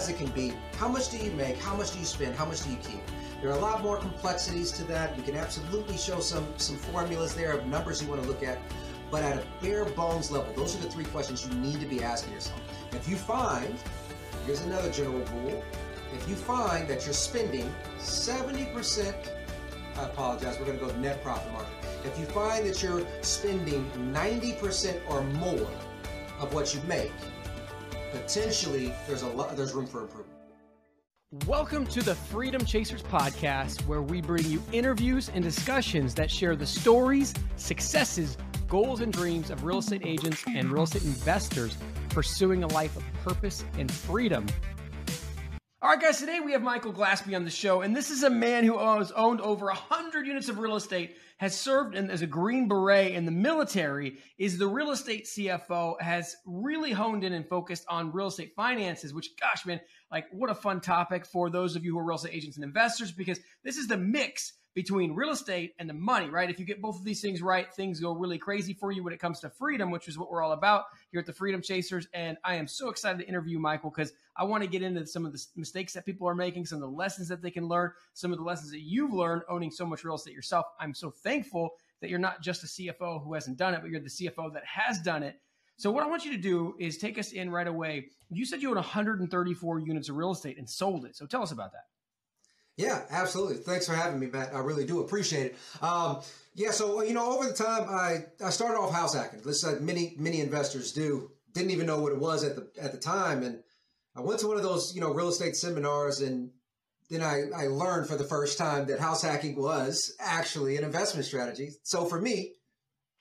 as it can be. How much do you make? How much do you spend? How much do you keep? There are a lot more complexities to that. We can absolutely show some some formulas there of numbers you want to look at. But at a bare bones level, those are the three questions you need to be asking yourself. If you find, here's another general rule, if you find that you're spending 70%, I apologize, we're going to go net profit margin. If you find that you're spending 90% or more of what you make, potentially there's a lot, there's room for improvement. Welcome to the Freedom Chasers podcast, where we bring you interviews and discussions that share the stories, successes, goals, and dreams of real estate agents and real estate investors pursuing a life of purpose and freedom. All right, guys, today we have Michael Glaspie on the show, and this is a man who has owned over 100 units of real estate, has served in, as a Green Beret in the military, is the real estate CFO, has really honed in and focused on real estate finances, which, gosh, man, like what a fun topic for those of you who are real estate agents and investors, because this is the mix between real estate and the money, right? If you get both of these things right, things go really crazy for you when it comes to freedom, which is what we're all about here at the Freedom Chasers. And I am so excited to interview Michael because I want to get into some of the mistakes that people are making, some of the lessons that they can learn, some of the lessons that you've learned owning so much real estate yourself. I'm so thankful that you're not just a CFO who hasn't done it, but you're the CFO that has done it. So what I want you to do is take us in right away. You said you own 134 units of real estate and sold it. So tell us about that. Yeah, absolutely. Thanks for having me, Matt. I really do appreciate it. Um, yeah, so you know, over the time, I I started off house hacking. This like many many investors do. Didn't even know what it was at the at the time, and I went to one of those you know real estate seminars, and then I I learned for the first time that house hacking was actually an investment strategy. So for me,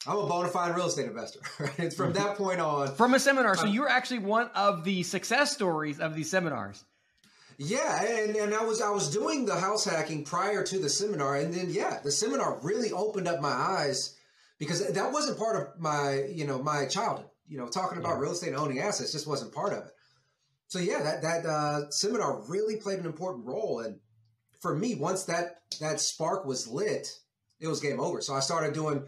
I'm a bona fide real estate investor. Right? It's from that point on. From a seminar, so you were actually one of the success stories of these seminars. Yeah, and, and I was I was doing the house hacking prior to the seminar, and then yeah, the seminar really opened up my eyes because that wasn't part of my you know my childhood. You know, talking about yeah. real estate and owning assets just wasn't part of it. So yeah, that that uh, seminar really played an important role, and for me, once that that spark was lit, it was game over. So I started doing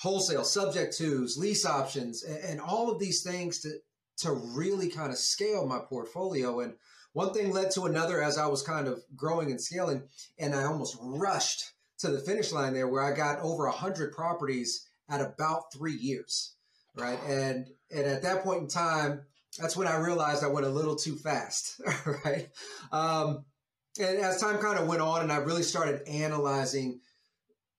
wholesale, subject twos, lease options, and, and all of these things to to really kind of scale my portfolio and one thing led to another as I was kind of growing and scaling, and I almost rushed to the finish line there where I got over a hundred properties at about three years, right? And and at that point in time, that's when I realized I went a little too fast, right? Um, and as time kind of went on, and I really started analyzing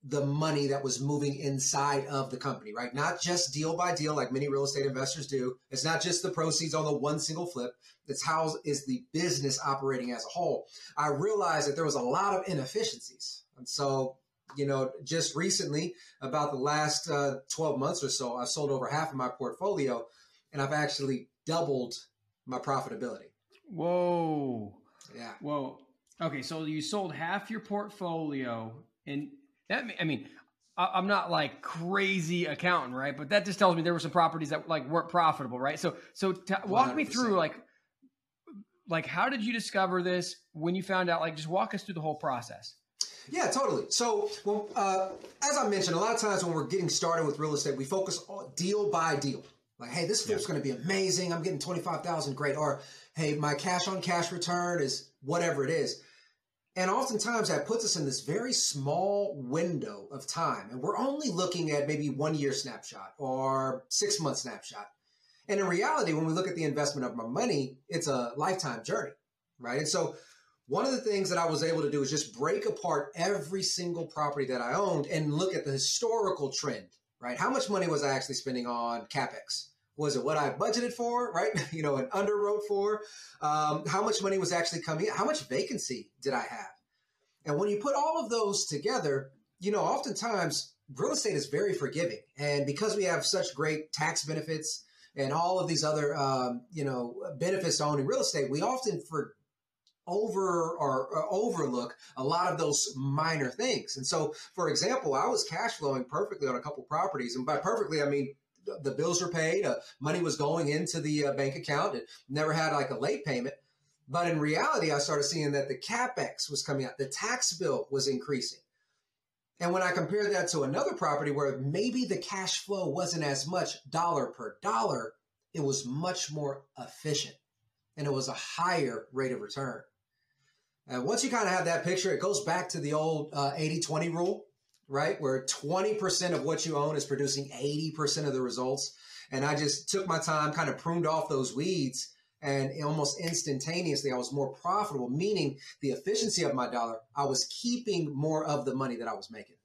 the money that was moving inside of the company, right? Not just deal by deal like many real estate investors do. It's not just the proceeds on the one single flip. It's how is the business operating as a whole. I realized that there was a lot of inefficiencies. And so, you know, just recently, about the last uh, 12 months or so, I've sold over half of my portfolio and I've actually doubled my profitability. Whoa. Yeah. Whoa. Okay. So you sold half your portfolio and that I mean, I'm not like crazy accountant, right? But that just tells me there were some properties that like weren't profitable, right? So, so t- walk 100%. me through like, like how did you discover this when you found out? Like, just walk us through the whole process. Yeah, totally. So, well, uh, as I mentioned, a lot of times when we're getting started with real estate, we focus on deal by deal. Like, hey, this flip's yeah. going to be amazing. I'm getting twenty five thousand, great. Or, hey, my cash on cash return is whatever it is. And oftentimes that puts us in this very small window of time. And we're only looking at maybe one year snapshot or six month snapshot. And in reality, when we look at the investment of my money, it's a lifetime journey, right? And so one of the things that I was able to do is just break apart every single property that I owned and look at the historical trend, right? How much money was I actually spending on CapEx? was it what I budgeted for, right? you know, and underwrote for? Um, how much money was actually coming in? How much vacancy did I have? And when you put all of those together, you know, oftentimes real estate is very forgiving. And because we have such great tax benefits and all of these other, um, you know, benefits to owning real estate, we often for over or, or, overlook a lot of those minor things. And so, for example, I was cash flowing perfectly on a couple properties, and by perfectly, I mean the bills were paid, uh, money was going into the uh, bank account, and never had like a late payment. But in reality, I started seeing that the capex was coming out, the tax bill was increasing. And when I compared that to another property where maybe the cash flow wasn't as much dollar per dollar, it was much more efficient. and it was a higher rate of return. And once you kind of have that picture, it goes back to the old uh, 80 20 rule, right? Where 20% of what you own is producing 80% of the results. And I just took my time, kind of pruned off those weeds, and almost instantaneously, I was more profitable, meaning the efficiency of my dollar, I was keeping more of the money that I was making.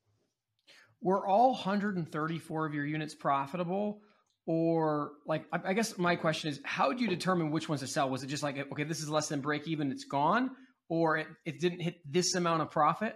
Were all 134 of your units profitable? Or, like, I guess my question is, how do you determine which ones to sell? Was it just like, okay, this is less than break even, it's gone? Or it, it didn't hit this amount of profit?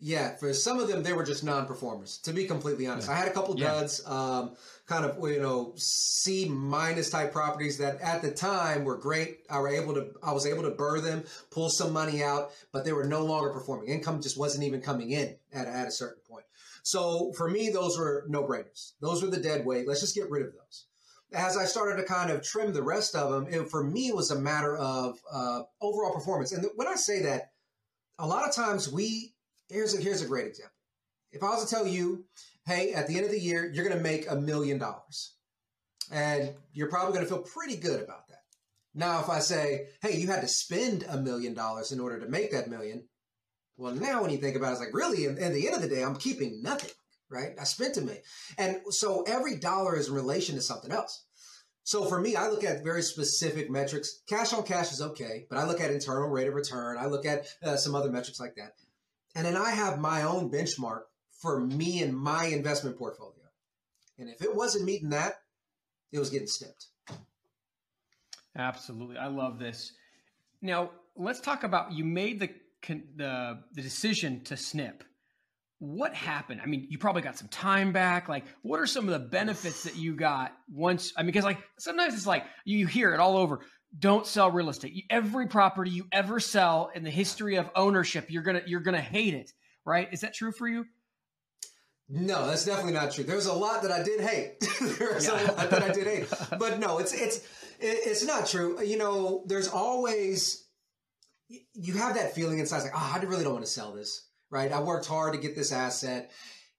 Yeah, for some of them, they were just non-performers. To be completely honest, yeah. I had a couple duds, um, kind of you know C minus type properties that at the time were great. I were able to, I was able to BRRRR them, pull some money out, but they were no longer performing. Income just wasn't even coming in at at a certain point. So for me, those were no brainers. Those were the dead weight. Let's just get rid of those. As I started to kind of trim the rest of them, it, for me, it was a matter of uh, overall performance. And when I say that, a lot of times we here's a, here's a great example. If I was to tell you, hey, at the end of the year, you're going to make a million dollars, and you're probably going to feel pretty good about that. Now, if I say, hey, you had to spend a million dollars in order to make that million, well, now when you think about it, it's like, really, at the end of the day, I'm keeping nothing, right? I spent a million. And so every dollar is in relation to something else. So for me, I look at very specific metrics. Cash on cash is okay, but I look at internal rate of return. I look at uh, some other metrics like that. And then I have my own benchmark for me and my investment portfolio. And if it wasn't meeting that, it was getting snipped. Absolutely. I love this. Now, let's talk about you made the the the decision to snip. What happened? I mean, you probably got some time back. Like, what are some of the benefits that you got once? I mean, because like sometimes it's like you hear it all over don't sell real estate. Every property you ever sell in the history of ownership, you're gonna you're gonna hate it, right? Is that true for you? No, that's definitely not true. There's a lot that I did hate. there's yeah. a lot that I did hate, but no, it's it's it's not true. You know, there's always you have that feeling inside, like, oh, I really don't want to sell this, right? I worked hard to get this asset,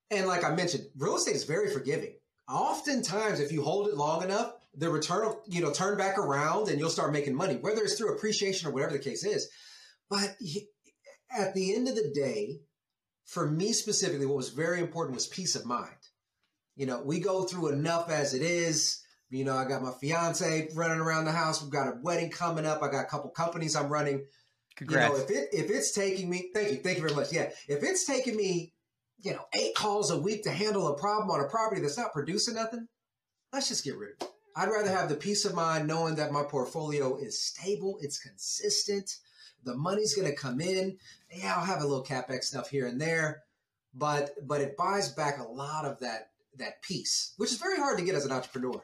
and like I mentioned, real estate is very forgiving. Oftentimes, if you hold it long enough, the return will, you know, turn back around and you'll start making money, whether it's through appreciation or whatever the case is. But at the end of the day, for me specifically, what was very important was peace of mind. You know, we go through enough as it is. You know, I got my fiance running around the house. We've got a wedding coming up. I got a couple companies I'm running. Congrats. You know, if it if it's taking me, thank you, thank you very much. Yeah, if it's taking me, you know, eight calls a week to handle a problem on a property that's not producing nothing, let's just get rid of it. I'd rather have the peace of mind knowing that my portfolio is stable, it's consistent, the money's going to come in. Yeah, I'll have a little capex stuff here and there, but but it buys back a lot of that that peace, which is very hard to get as an entrepreneur.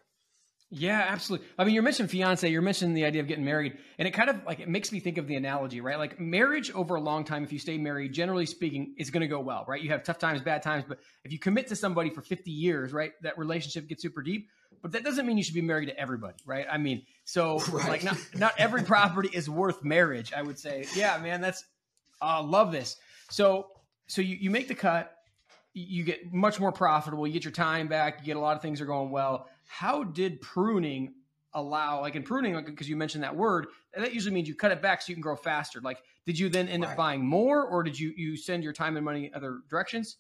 Yeah, absolutely. I mean, you're mentioning fiance, you're mentioning the idea of getting married, and it kind of like it makes me think of the analogy, right? Like marriage over a long time, if you stay married, generally speaking, is going to go well, right? You have tough times, bad times, but if you commit to somebody for 50 years, right, that relationship gets super deep. But that doesn't mean you should be married to everybody, right? I mean, so right. like not not every property is worth marriage. I would say, yeah, man, that's I uh, love this. So so you you make the cut, you get much more profitable, you get your time back, you get a lot of things are going well how did pruning allow like in pruning like because you mentioned that word that usually means you cut it back so you can grow faster like did you then end right. up buying more or did you you send your time and money other directions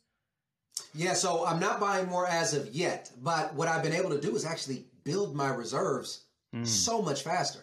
yeah so i'm not buying more as of yet but what i've been able to do is actually build my reserves mm. so much faster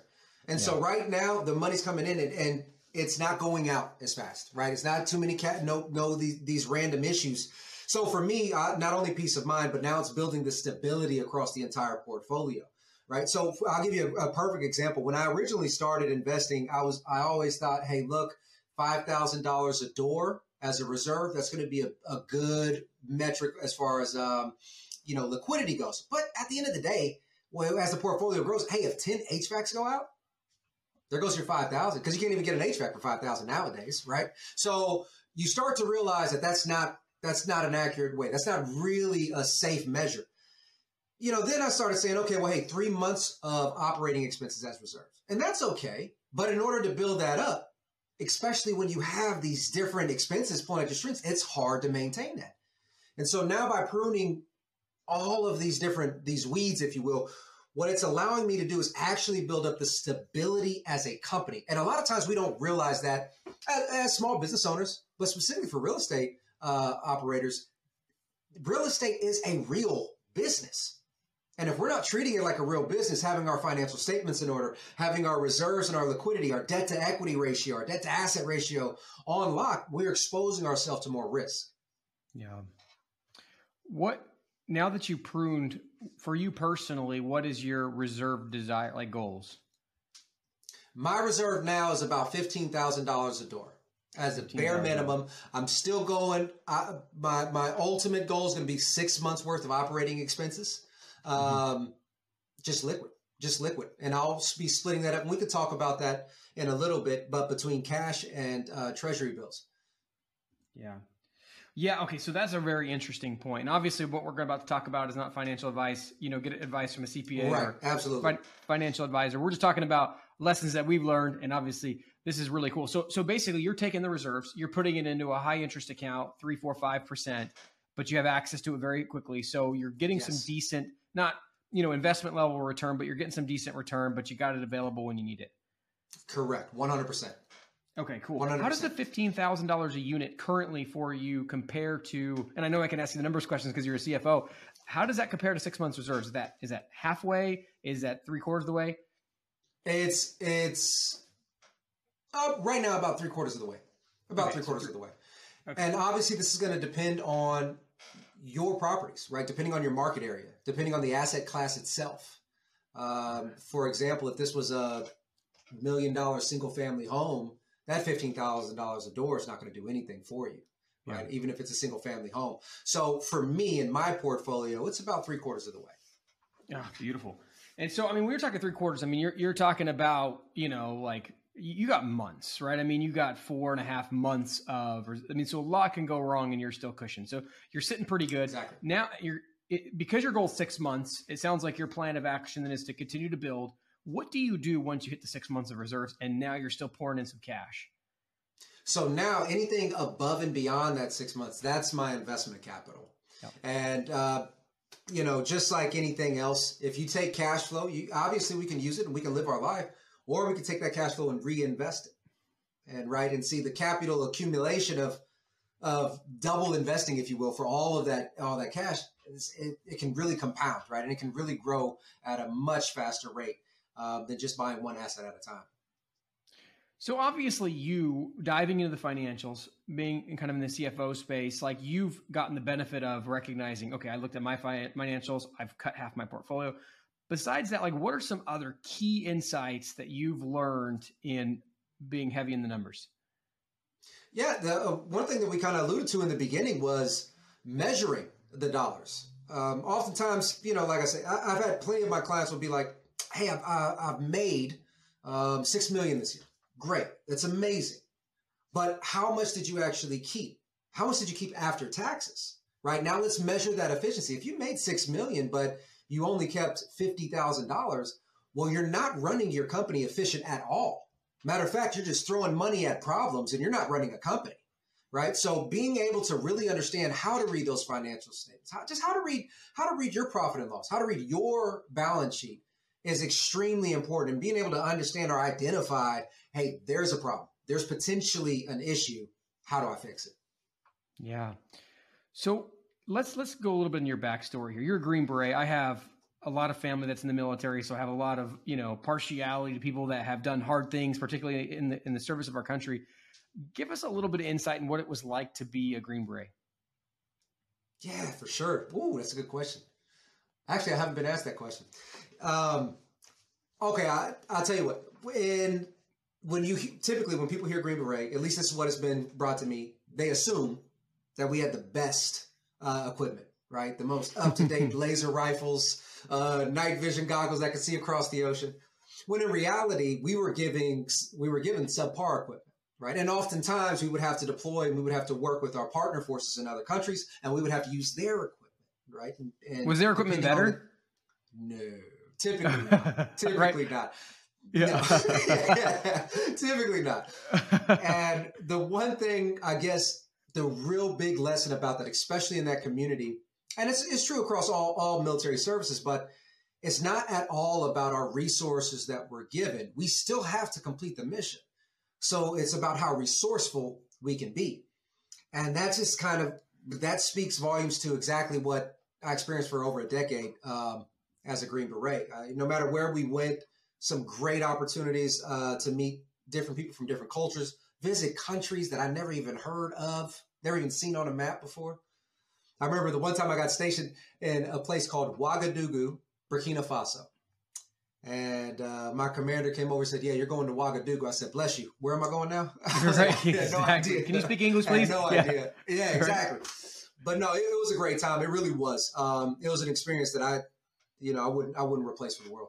and yeah. so right now the money's coming in and, and it's not going out as fast right it's not too many cat no no these, these random issues so for me, uh, not only peace of mind, but now it's building the stability across the entire portfolio. Right. So I'll give you a, a perfect example. When I originally started investing, I was I always thought, hey, look, five thousand dollars a door as a reserve. That's going to be a, a good metric as far as um, you know liquidity goes. But at the end of the day, well, as the portfolio grows, hey, if ten HVACs go out, there goes your five thousand because you can't even get an HVAC for five thousand nowadays, right? So you start to realize that that's not that's not an accurate way. That's not really a safe measure. You know, then I started saying, okay, well, hey, three months of operating expenses as reserves. And that's okay. But in order to build that up, especially when you have these different expenses pulling at your strings, it's hard to maintain that. And so now by pruning all of these different, these weeds, if you will, what it's allowing me to do is actually build up the stability as a company. And a lot of times we don't realize that as, as small business owners, but specifically for real estate uh, operators, real estate is a real business. And if we're not treating it like a real business, having our financial statements in order, having our reserves and our liquidity, our debt to equity ratio, our debt to asset ratio on lock, we're exposing ourselves to more risk. Yeah. What now that you pruned for you personally, what is your reserve desire like goals? My reserve now is about fifteen thousand dollars a door as a bare minimum. I'm still going. I, my my ultimate goal is going to be six months worth of operating expenses, mm-hmm. um, just liquid, just liquid, and I'll be splitting that up. And we could talk about that in a little bit, but between cash and uh, treasury bills. Yeah, yeah, okay, so that's a very interesting point. And obviously, what we're about to talk about is not financial advice. You know, get advice from a CPA right, or absolutely. Financial advisor. We're just talking about lessons that we've learned, and obviously, this is really cool. So, so basically, you're taking the reserves, you're putting it into a high interest account, three, four, five percent, but you have access to it very quickly. So you're getting yes. some decent, not you know, investment level return, but you're getting some decent return, but you got it available when you need it. Correct, one hundred percent. Okay, cool. 100%. How does the fifteen thousand dollars a unit currently for you compare to? And I know I can ask you the numbers questions because you're a CFO. How does that compare to six months reserves? Is that is that halfway? Is that three quarters of the way? It's it's uh, right now about three quarters of the way. About okay, three quarters so of the way. Okay. And obviously, this is going to depend on your properties, right? Depending on your market area, depending on the asset class itself. Um, for example, if this was a million dollar single family home that $15,000 a door is not going to do anything for you, right? Yeah. Even if it's a single family home. So for me in my portfolio, it's about three quarters of the way. Yeah, beautiful. And so, I mean, we were talking three quarters. I mean, you're, you're talking about, you know, like you got months, right? I mean, you got four and a half months of, I mean, so a lot can go wrong and you're still cushioned. So you're sitting pretty good. Exactly. Now you're, it, because your goal is six months, it sounds like your plan of action then is to continue to build what do you do once you hit the six months of reserves and now you're still pouring in some cash? So now anything above and beyond that six months, that's my investment capital. Yep. And, uh, you know, just like anything else, if you take cash flow, you obviously we can use it and we can live our life, or we can take that cash flow and reinvest it. And right and see the capital accumulation of of double investing, if you will, for all of that all that cash, it, it can really compound, right? And it can really grow at a much faster rate uh, than just buying one asset at a time. So obviously, you diving into the financials, being kind of in the CFO space, like you've gotten the benefit of recognizing, okay, I looked at my financials, I've cut half my portfolio. Besides that, like, what are some other key insights that you've learned in being heavy in the numbers? Yeah, the uh, one thing that we kind of alluded to in the beginning was measuring the dollars. Um, oftentimes, you know, like I say, I, have had plenty of my clients will be like, hey, I've, I've made um, six million this year. Great, that's amazing. But how much did you actually keep? How much did you keep after taxes? Right now, let's measure that efficiency. If you made six million, but you only kept fifty thousand dollars, well, you're not running your company efficient at all. Matter of fact, you're just throwing money at problems, and you're not running a company right? So being able to really understand how to read those financial statements, how, just how to read how to read your profit and loss, how to read your balance sheet, is extremely important. And being able to understand or identify, hey, there's a problem. There's potentially an issue. How do I fix it? Yeah. So let's let's go a little bit in your backstory here. You're a Green Beret. I have a lot of family that's in the military, so I have a lot of you know partiality to people that have done hard things, particularly in the in the service of our country. Give us a little bit of insight in what it was like to be a Green Beret. Yeah, for sure. Ooh, that's a good question. Actually, I haven't been asked that question. Um, okay, I, I'll tell you what. When when you typically when people hear Green Beret, at least this is what has been brought to me. They assume that we had the best uh, equipment, right? The most up to date laser rifles, uh, night vision goggles that could see across the ocean. When in reality, we were giving we were given subpar equipment, right? And oftentimes we would have to deploy and we would have to work with our partner forces in other countries, and we would have to use their equipment, right? And, and was their equipment better? The, no. Typically not. Typically not. Yeah. No. yeah. Typically not. And the one thing, I guess, the real big lesson about that, especially in that community, and it's, it's true across all, all military services, but it's not at all about our resources that we're given. We still have to complete the mission. So it's about how resourceful we can be. And that's just kind of, that speaks volumes to exactly what I experienced for over a decade um, as a Green Beret. Uh, no matter where we went, some great opportunities uh, to meet different people from different cultures, visit countries that I never even heard of, never even seen on a map before. I remember the one time I got stationed in a place called Ouagadougou, Burkina Faso. And uh, my commander came over and said, "Yeah, you're going to Ouagadougou." I said, "Bless you. Where am I going now?" Right. Yeah, no exactly. idea. Can you speak English, please? no yeah. idea. Yeah, exactly. But no, it, it, was a great time. It really was. Um, it was an experience that I, you know, I wouldn't, I wouldn't replace for the world.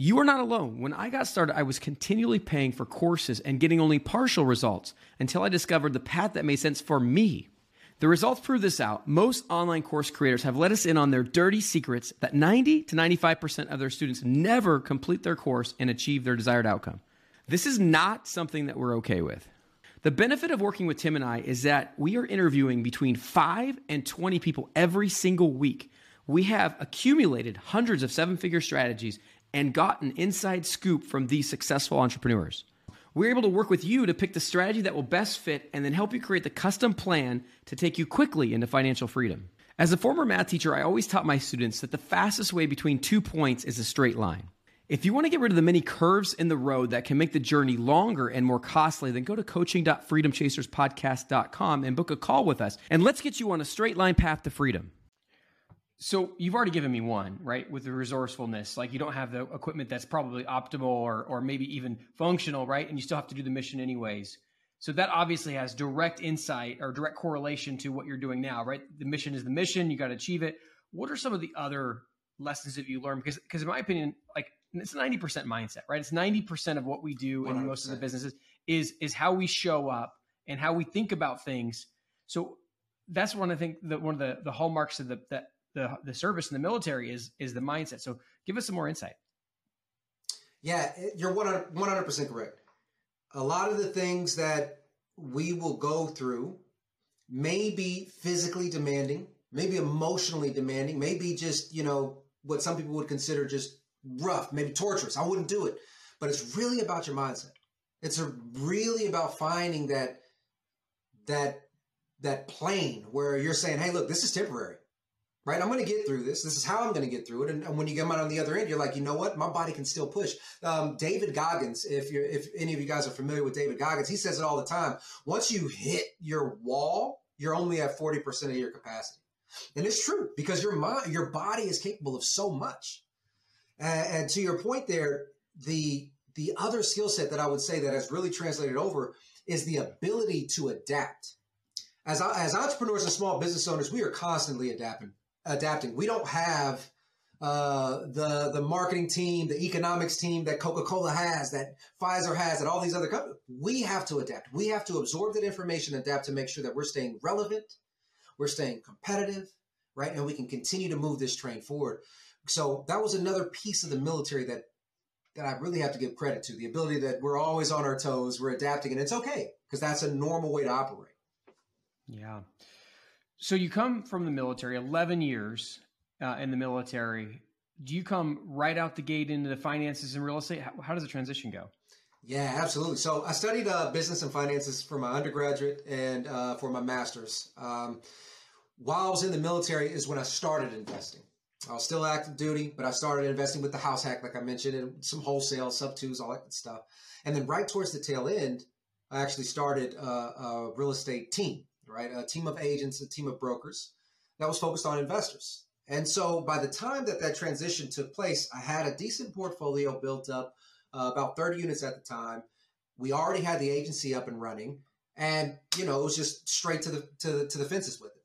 You are not alone. When I got started, I was continually paying for courses and getting only partial results until I discovered the path that made sense for me. The results prove this out. Most online course creators have let us in on their dirty secrets that 90 to 95% of their students never complete their course and achieve their desired outcome. This is not something that we're okay with. The benefit of working with Tim and I is that we are interviewing between 5 and 20 people every single week. We have accumulated hundreds of seven figure strategies and got an inside scoop from these successful entrepreneurs. We're able to work with you to pick the strategy that will best fit and then help you create the custom plan to take you quickly into financial freedom. As a former math teacher, I always taught my students that the fastest way between two points is a straight line. If you want to get rid of the many curves in the road that can make the journey longer and more costly, then go to coaching.freedomchaserspodcast.com and book a call with us. And let's get you on a straight line path to freedom. So you've already given me one, right? With the resourcefulness, like you don't have the equipment that's probably optimal or or maybe even functional, right? And you still have to do the mission anyways. So that obviously has direct insight or direct correlation to what you're doing now, right? The mission is the mission, you got to achieve it. What are some of the other lessons that you learned Because because in my opinion, like it's 90% mindset, right? It's 90% of what we do 100%. in most of the businesses is is how we show up and how we think about things. So that's one I think that one of the the hallmarks of the that the the service in the military is is the mindset. So give us some more insight. Yeah, you're 100 percent correct. A lot of the things that we will go through may be physically demanding, maybe emotionally demanding, maybe just you know what some people would consider just rough, maybe torturous. I wouldn't do it, but it's really about your mindset. It's really about finding that that that plane where you're saying, "Hey, look, this is temporary right? I'm going to get through this. This is how I'm going to get through it. And, and, when you come out on the other end, you're like, you know what? My body can still push. Um, David Goggins, if you're, if any of you guys are familiar with David Goggins, he says it all the time. Once you hit your wall, you're only at 40% of your capacity. And it's true because your mind, your body is capable of so much. And, and to your point there, the, the other skill set that I would say that has really translated over is the ability to adapt. As, as entrepreneurs and small business owners, we are constantly adapting adapting. We don't have uh, the the marketing team, the economics team that Coca Cola has, that Pfizer has, that all these other companies. We have to adapt. We have to absorb that information, adapt to make sure that we're staying relevant, we're staying competitive, right, and we can continue to move this train forward. So that was another piece of the military that that I really have to give credit to. The ability that we're always on our toes, we're adapting, and it's okay because that's a normal way to operate. Yeah. So you come from the military, 11 years uh, in the military. Do you come right out the gate into the finances and real estate? How, how does the transition go? Yeah, absolutely. So I studied uh, business and finances for my undergraduate and uh, for my master's. Um, while I was in the military is when I started investing. I was still active duty, but I started investing with the house hack, like I mentioned, and some wholesale, sub twos, all that stuff. And then right towards the tail end, I actually started a, a real estate team right? A team of agents, a team of brokers that was focused on investors. And so by the time that that transition took place, I had a decent portfolio built up, uh, about 30 units at the time. We already had the agency up and running, and you know it was just straight to the to the, to the fences with it.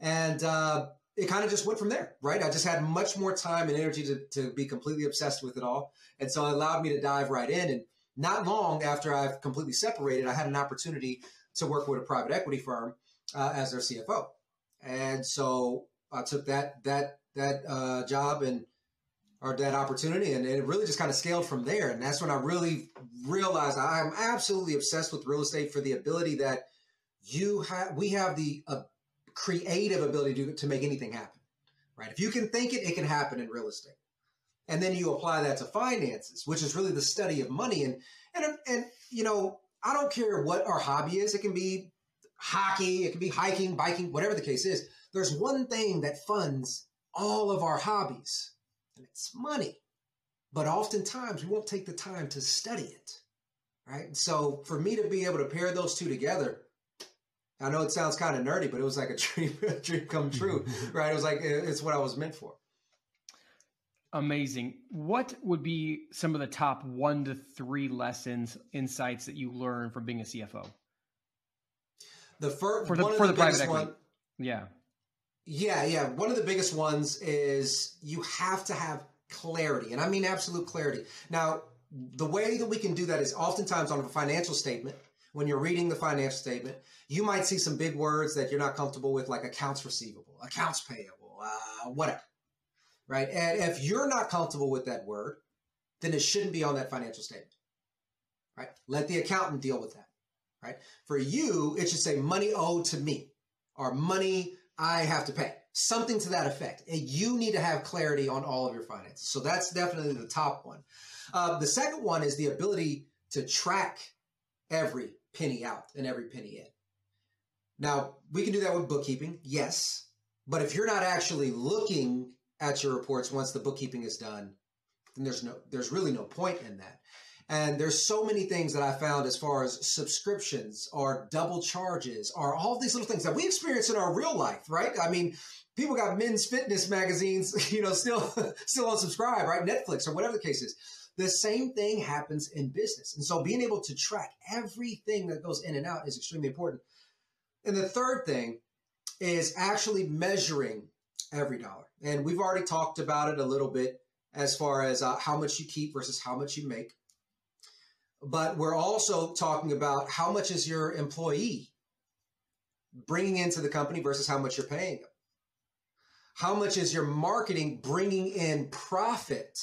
And uh, it kind of just went from there, right? I just had much more time and energy to, to be completely obsessed with it all. And so it allowed me to dive right in. And not long after I've completely separated, I had an opportunity to work with a private equity firm uh, as their CFO. And so I took that, that, that uh, job and, or that opportunity. And it really just kind of scaled from there. And that's when I really realized I'm absolutely obsessed with real estate for the ability that you have, we have the uh, creative ability to, to make anything happen, right? If you can think it, it can happen in real estate. And then you apply that to finances, which is really the study of money. And, and, and, you know, I don't care what our hobby is. It can be hockey, it can be hiking, biking, whatever the case is. There's one thing that funds all of our hobbies, and it's money. But oftentimes we won't take the time to study it, right? So for me to be able to pair those two together, I know it sounds kind of nerdy, but it was like a dream, a dream come true, right? It was like it's what I was meant for. Amazing. What would be some of the top one to three lessons, insights that you learned from being a CFO? The first for the, for the, the private equity. One, yeah. Yeah, yeah. One of the biggest ones is you have to have clarity, and I mean absolute clarity. Now, the way that we can do that is oftentimes on a financial statement. When you're reading the financial statement, you might see some big words that you're not comfortable with, like accounts receivable, accounts payable, uh, whatever right? And if you're not comfortable with that word, then it shouldn't be on that financial statement, right? Let the accountant deal with that, right? For you, it should say money owed to me or money I have to pay, something to that effect. And you need to have clarity on all of your finances. So that's definitely the top one. Uh, the second one is the ability to track every penny out and every penny in. Now, we can do that with bookkeeping, yes. But if you're not actually looking at your reports once the bookkeeping is done, then there's no there's really no point in that. And there's so many things that I found as far as subscriptions or double charges or all these little things that we experience in our real life, right? I mean, people got men's fitness magazines, you know, still still unsubscribe, right? Netflix or whatever the case is. The same thing happens in business. And so being able to track everything that goes in and out is extremely important. And the third thing is actually measuring every dollar. And we've already talked about it a little bit as far as uh, how much you keep versus how much you make. But we're also talking about how much is your employee bringing into the company versus how much you're paying them. How much is your marketing bringing in profit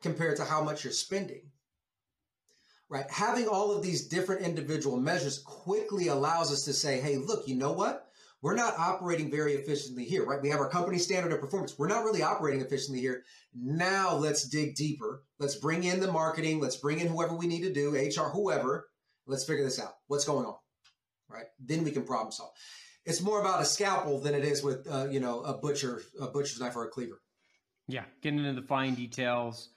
compared to how much you're spending? Right? Having all of these different individual measures quickly allows us to say, hey, look, you know what? We're not operating very efficiently here, right? We have our company standard of performance. We're not really operating efficiently here. Now let's dig deeper. Let's bring in the marketing. Let's bring in whoever we need to do, HR, whoever. Let's figure this out. What's going on, right? Then we can problem solve. It's more about a scalpel than it is with, uh, you know, a butcher, a butcher's knife or a cleaver. Yeah, getting into the fine details.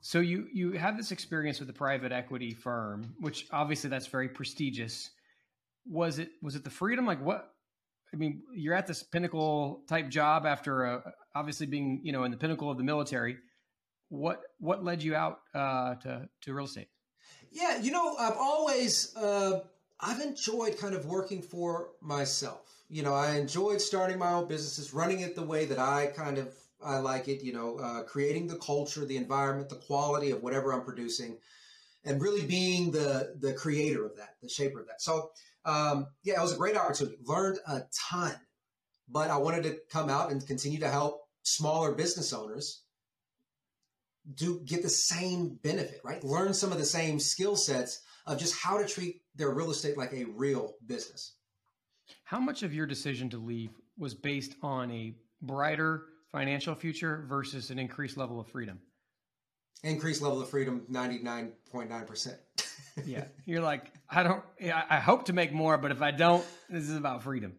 So you you have this experience with a private equity firm, which obviously that's very prestigious. Was it was it the freedom? Like what I mean, you're at this pinnacle type job after uh, obviously being, you know, in the pinnacle of the military. What what led you out uh, to to real estate? Yeah, you know, I've always uh, I've enjoyed kind of working for myself. You know, I enjoyed starting my own businesses, running it the way that I kind of I like it. You know, uh, creating the culture, the environment, the quality of whatever I'm producing, and really being the the creator of that, the shaper of that. So um, yeah, it was a great opportunity. Learned a ton, but I wanted to come out and continue to help smaller business owners do get the same benefit, right? Learn some of the same skill sets of just how to treat their real estate like a real business. How much of your decision to leave was based on a brighter financial future versus an increased level of freedom? Increased level of freedom, 99.9% yeah, you're like, I don't. Yeah, I hope to make more, but if I don't, this is about freedom.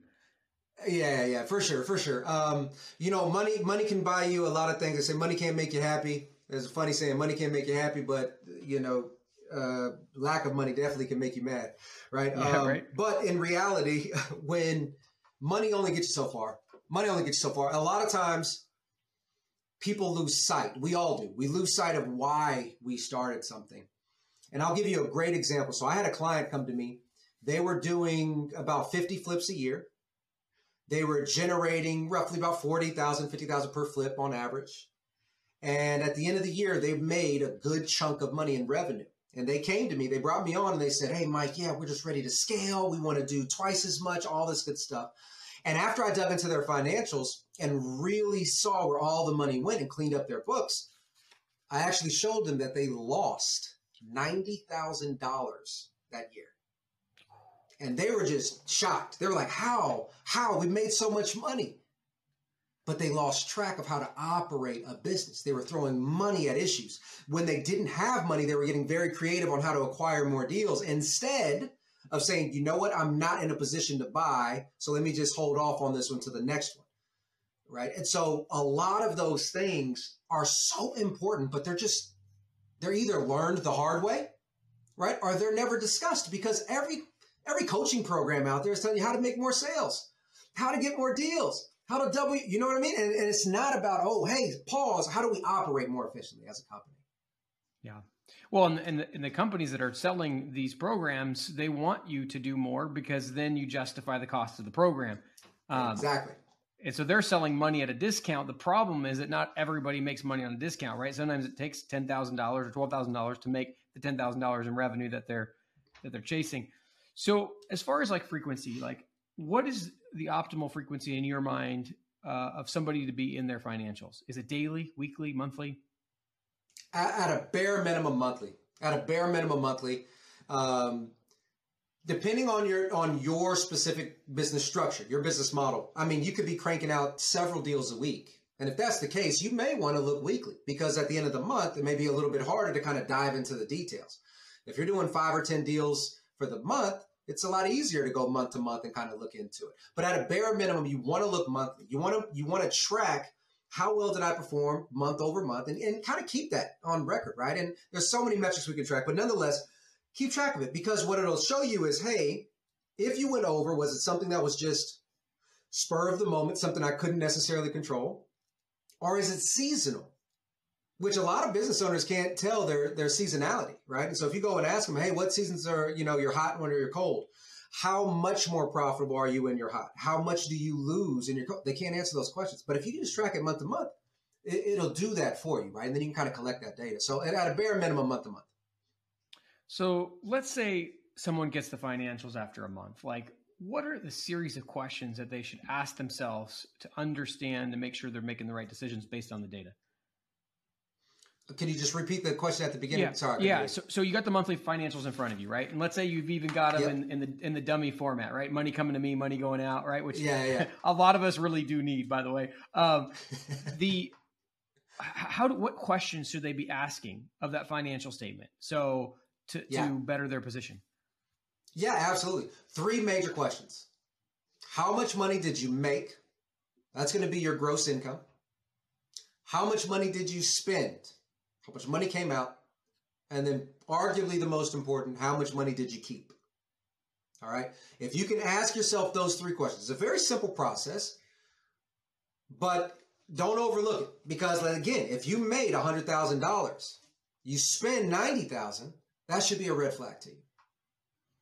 Yeah, yeah, for sure, for sure. Um, you know, money money can buy you a lot of things. They say money can't make you happy. There's a funny saying, money can't make you happy, but you know, uh, lack of money definitely can make you mad, right? Yeah, um, right. But in reality, when money only gets you so far, money only gets you so far. A lot of times, people lose sight. We all do. We lose sight of why we started something. And I'll give you a great example. So I had a client come to me. They were doing about 50 flips a year. They were generating roughly about 40,000, 50,000 per flip on average. And at the end of the year, they made a good chunk of money in revenue. And they came to me, they brought me on and they said, Hey, Mike, yeah, we're just ready to scale. We want to do twice as much, all this good stuff. And after I dug into their financials and really saw where all the money went and cleaned up their books, I actually showed them that they lost $90,000 that year. And they were just shocked. They were like, How? How? We made so much money. But they lost track of how to operate a business. They were throwing money at issues. When they didn't have money, they were getting very creative on how to acquire more deals instead of saying, you know what, I'm not in a position to buy, so let me just hold off on this one to the next one. Right. And so a lot of those things are so important, but they're just, they're either learned the hard way, right? Or they're never discussed because every every coaching program out there is telling you how to make more sales, how to get more deals, how to double, you know what I mean? And, and it's not about, oh, hey, pause. How do we operate more efficiently as a company? Yeah. Well, and, and, the, and, the, companies that are selling these programs, they want you to do more because then you justify the cost of the program. Um, exactly. And so they're selling money at a discount. The problem is that not everybody makes money on a discount, right? Sometimes it takes ten thousand dollars or twelve thousand dollars to make the ten thousand dollars in revenue that they're that they're chasing. So as far as like frequency, like what is the optimal frequency in your mind uh, of somebody to be in their financials? Is it daily, weekly, monthly? At, a bare minimum, monthly. At a bare minimum, monthly. Um, depending on your on your specific business structure, your business model. I mean, you could be cranking out several deals a week. And if that's the case, you may want to look weekly because at the end of the month, it may be a little bit harder to kind of dive into the details. If you're doing five or 10 deals for the month, it's a lot easier to go month to month and kind of look into it. But at a bare minimum, you want to look monthly. You want to you want to track how well did I perform month over month and, and kind of keep that on record, right? And there's so many metrics we can track, but nonetheless, keep track of it because what it'll show you is, hey, if you went over, was it something that was just spur of the moment, something I couldn't necessarily control? Or is it seasonal? which a lot of business owners can't tell their their seasonality, right? And so if you go and ask them, hey, what seasons are you know you're hot and when are you cold? How much more profitable are you when you're hot? How much do you lose in your cold? They can't answer those questions. But if you just track it month to month, it, will do that for you, right? And then you can kind of collect that data. So at a bare minimum, month to month. So let's say someone gets the financials after a month. Like, what are the series of questions that they should ask themselves to understand and make sure they're making the right decisions based on the data? Can you just repeat the question at the beginning? Yeah. Sorry. Yeah. So, so you got the monthly financials in front of you, right? And let's say you've even got them yep. in, in, the in the dummy format, right? Money coming to me, money going out, right? Which yeah, yeah. a lot of us really do need, by the way. Um, the how do what questions should they be asking of that financial statement so to, yeah. to better their position? Yeah, absolutely. Three major questions. How much money did you make? That's going to be your gross income. How much money did you spend? how much money came out, and then arguably the most important, how much money did you keep? All right. If you can ask yourself those three questions, it's a very simple process, but don't overlook it because again, if you made $100,000, you spend 90,000, that should be a red flag to you.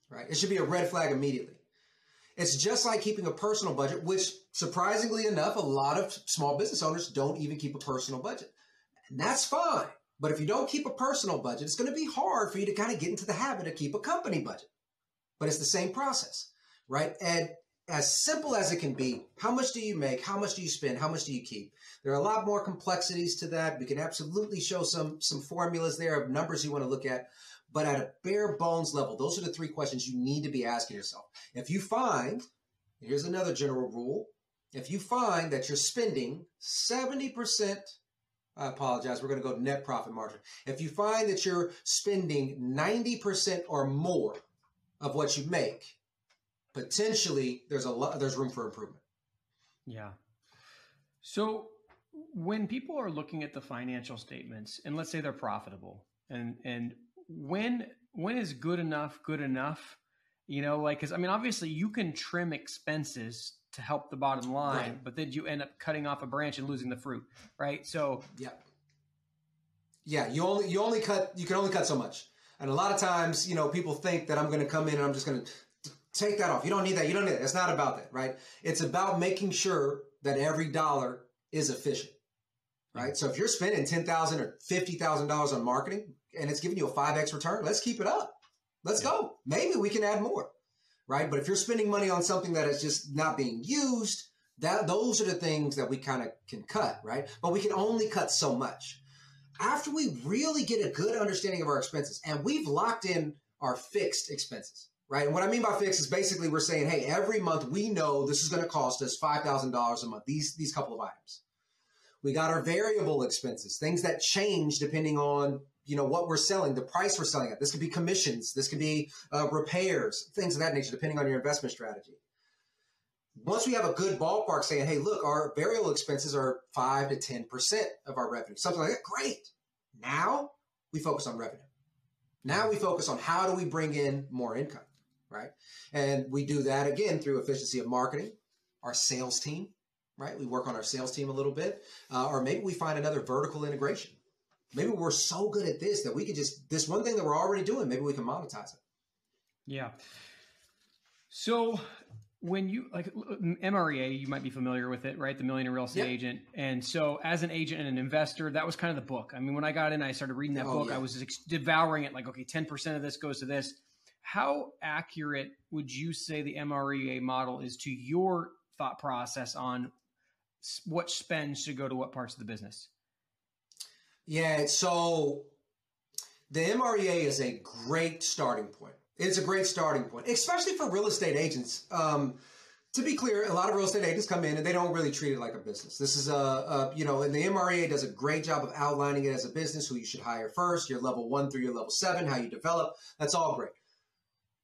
Right? It should be a red flag immediately. It's just like keeping a personal budget, which surprisingly enough, a lot of small business owners don't even keep a personal budget. And that's fine. But if you don't keep a personal budget, it's going to be hard for you to kind of get into the habit of keep a company budget. But it's the same process, right? And as simple as it can be, how much do you make? How much do you spend? How much do you keep? There are a lot more complexities to that. We can absolutely show some some formulas there of numbers you want to look at. But at a bare bones level, those are the three questions you need to be asking yourself. If you find, here's another general rule, if you find that you're spending 70% I apologize. We're going to go net profit margin. If you find that you're spending 90% or more of what you make, potentially there's a lot, there's room for improvement. Yeah. So when people are looking at the financial statements and let's say they're profitable and, and when, when is good enough, good enough, you know, like, cause I mean, obviously you can trim expenses to help the bottom line, right. but then you end up cutting off a branch and losing the fruit, right? So yeah, yeah, you only you only cut you can only cut so much, and a lot of times you know people think that I'm going to come in and I'm just going to take that off. You don't need that. You don't need that. It's not about that, right? It's about making sure that every dollar is efficient, right? So if you're spending ten thousand or fifty thousand dollars on marketing and it's giving you a five x return, let's keep it up. Let's yeah. go. Maybe we can add more, right? But if you're spending money on something that is just not being used, that those are the things that we kind of can cut, right? But we can only cut so much. After we really get a good understanding of our expenses and we've locked in our fixed expenses, right? And what I mean by fixed is basically we're saying, hey, every month we know this is going to cost us $5,000 a month, these, these couple of items. We got our variable expenses, things that change depending on you know what we're selling, the price we're selling at. This could be commissions, this could be uh, repairs, things of that nature, depending on your investment strategy. Once we have a good ballpark saying, hey, look, our variable expenses are five to ten percent of our revenue, something like that. Great. Now we focus on revenue. Now we focus on how do we bring in more income right? And we do that again through efficiency of marketing, our sales team, right? We work on our sales team a little bit, uh, or maybe we find another vertical integration. Maybe we're so good at this that we could just this one thing that we're already doing. Maybe we can monetize it. Yeah. So when you like MREA, you might be familiar with it, right? The Millionaire Real Estate yep. Agent. And so, as an agent and an investor, that was kind of the book. I mean, when I got in, I started reading that oh, book. Yeah. I was devouring it. Like, okay, ten percent of this goes to this. How accurate would you say the MREA model is to your thought process on what spend should go to what parts of the business? Yeah, so the MREA is a great starting point. It's a great starting point, especially for real estate agents. Um, to be clear, a lot of real estate agents come in and they don't really treat it like a business. This is a, a, you know, and the MREA does a great job of outlining it as a business, who you should hire first, your level one through your level seven, how you develop. That's all great.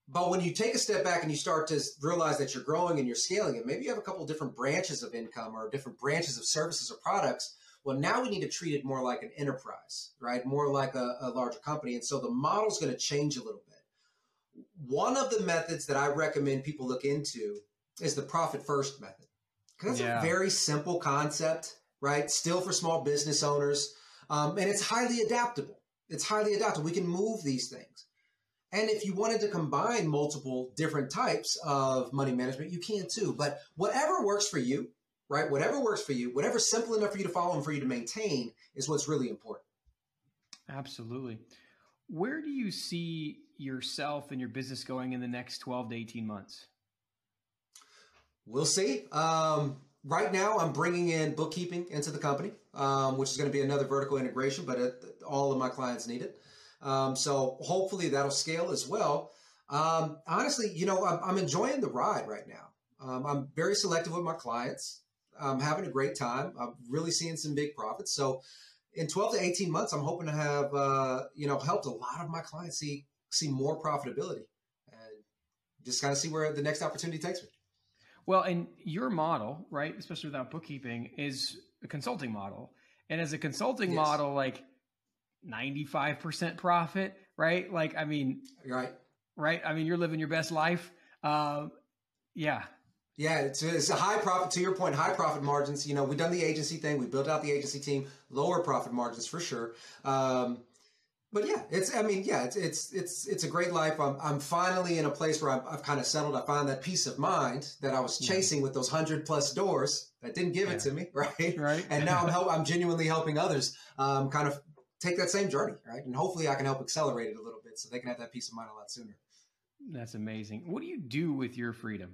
But when you take a step back and you start to realize that you're growing and you're scaling and maybe you have a couple different branches of income or different branches of services or products. Well, now we need to treat it more like an enterprise, right? More like a, a larger company. And so the model's going to change a little bit. One of the methods that I recommend people look into is the profit first method. Because that's yeah. a very simple concept, right? Still for small business owners. Um, and it's highly adaptable. It's highly adaptable. We can move these things. And if you wanted to combine multiple different types of money management, you can too. But whatever works for you, right? Whatever works for you, whatever's simple enough for you to follow and for you to maintain is what's really important. Absolutely. Where do you see yourself and your business going in the next 12 to 18 months? We'll see. Um, right now, I'm bringing in bookkeeping into the company, um, which is going to be another vertical integration, but it, all of my clients need it. Um, so hopefully that'll scale as well. Um, honestly, you know, I'm, I'm, enjoying the ride right now. Um, I'm very selective with my clients. I'm having a great time. I'm really seeing some big profits. So in 12 to 18 months, I'm hoping to have, uh, you know, helped a lot of my clients see, see more profitability and just kind of see where the next opportunity takes me. Well, and your model, right, especially without bookkeeping, is a consulting model. And as a consulting yes. model, like 95% profit, right? Like, I mean, right. Right. I mean, you're living your best life. Um, yeah. Yeah. It's, it's a high profit to your point, high profit margins. You know, we've done the agency thing. We built out the agency team, lower profit margins for sure. Um, but yeah, it's, I mean, yeah, it's, it's, it's, it's a great life. I'm, I'm finally in a place where I've, I've kind of settled. I find that peace of mind that I was chasing yeah. with those hundred plus doors that didn't give yeah. it to me. Right. Right. And now I'm, help, I'm genuinely helping others, um, kind of take that same journey, right? And hopefully I can help accelerate it a little bit so they can have that peace of mind a lot sooner. That's amazing. What do you do with your freedom?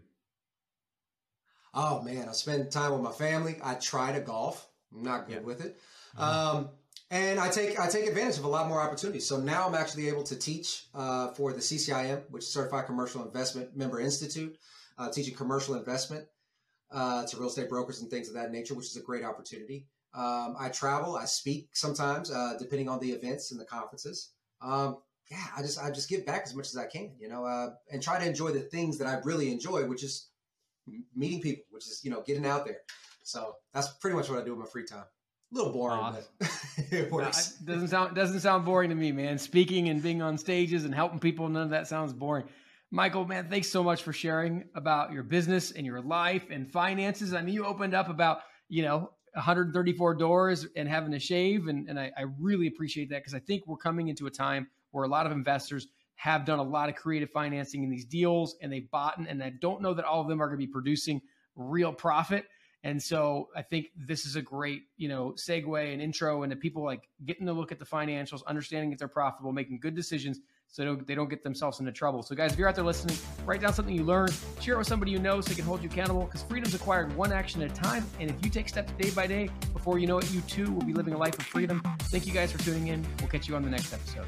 Oh man, I spend time with my family. I try to golf. I'm not good yeah. with it. Mm-hmm. Um, and I take I take advantage of a lot more opportunities. So now I'm actually able to teach uh, for the CCIM, which is Certified Commercial Investment Member Institute, uh, teaching commercial investment uh, to real estate brokers and things of that nature, which is a great opportunity. Um, I travel, I speak sometimes, uh, depending on the events and the conferences. Um, yeah, I just I just give back as much as I can, you know, uh, and try to enjoy the things that I really enjoy, which is meeting people, which is you know getting out there. So that's pretty much what I do in my free time. A little boring, awesome. but it works. No, it doesn't sound doesn't sound boring to me, man. Speaking and being on stages and helping people, none of that sounds boring. Michael, man, thanks so much for sharing about your business and your life and finances. I mean, you opened up about you know 134 doors and having to shave. And, and I, I really appreciate that because I think we're coming into a time where a lot of investors have done a lot of creative financing in these deals and they bought and I don't know that all of them are going to be producing real profit. And so I think this is a great, you know, segue and intro into people like getting to look at the financials, understanding if they're profitable, making good decisions so they don't get themselves into trouble. So guys, if you're out there listening, write down something you learned, share it with somebody you know so they can hold you accountable because freedom's acquired one action at a time. And if you take steps day by day, before you know it, you too will be living a life of freedom. Thank you guys for tuning in. We'll catch you on the next episode.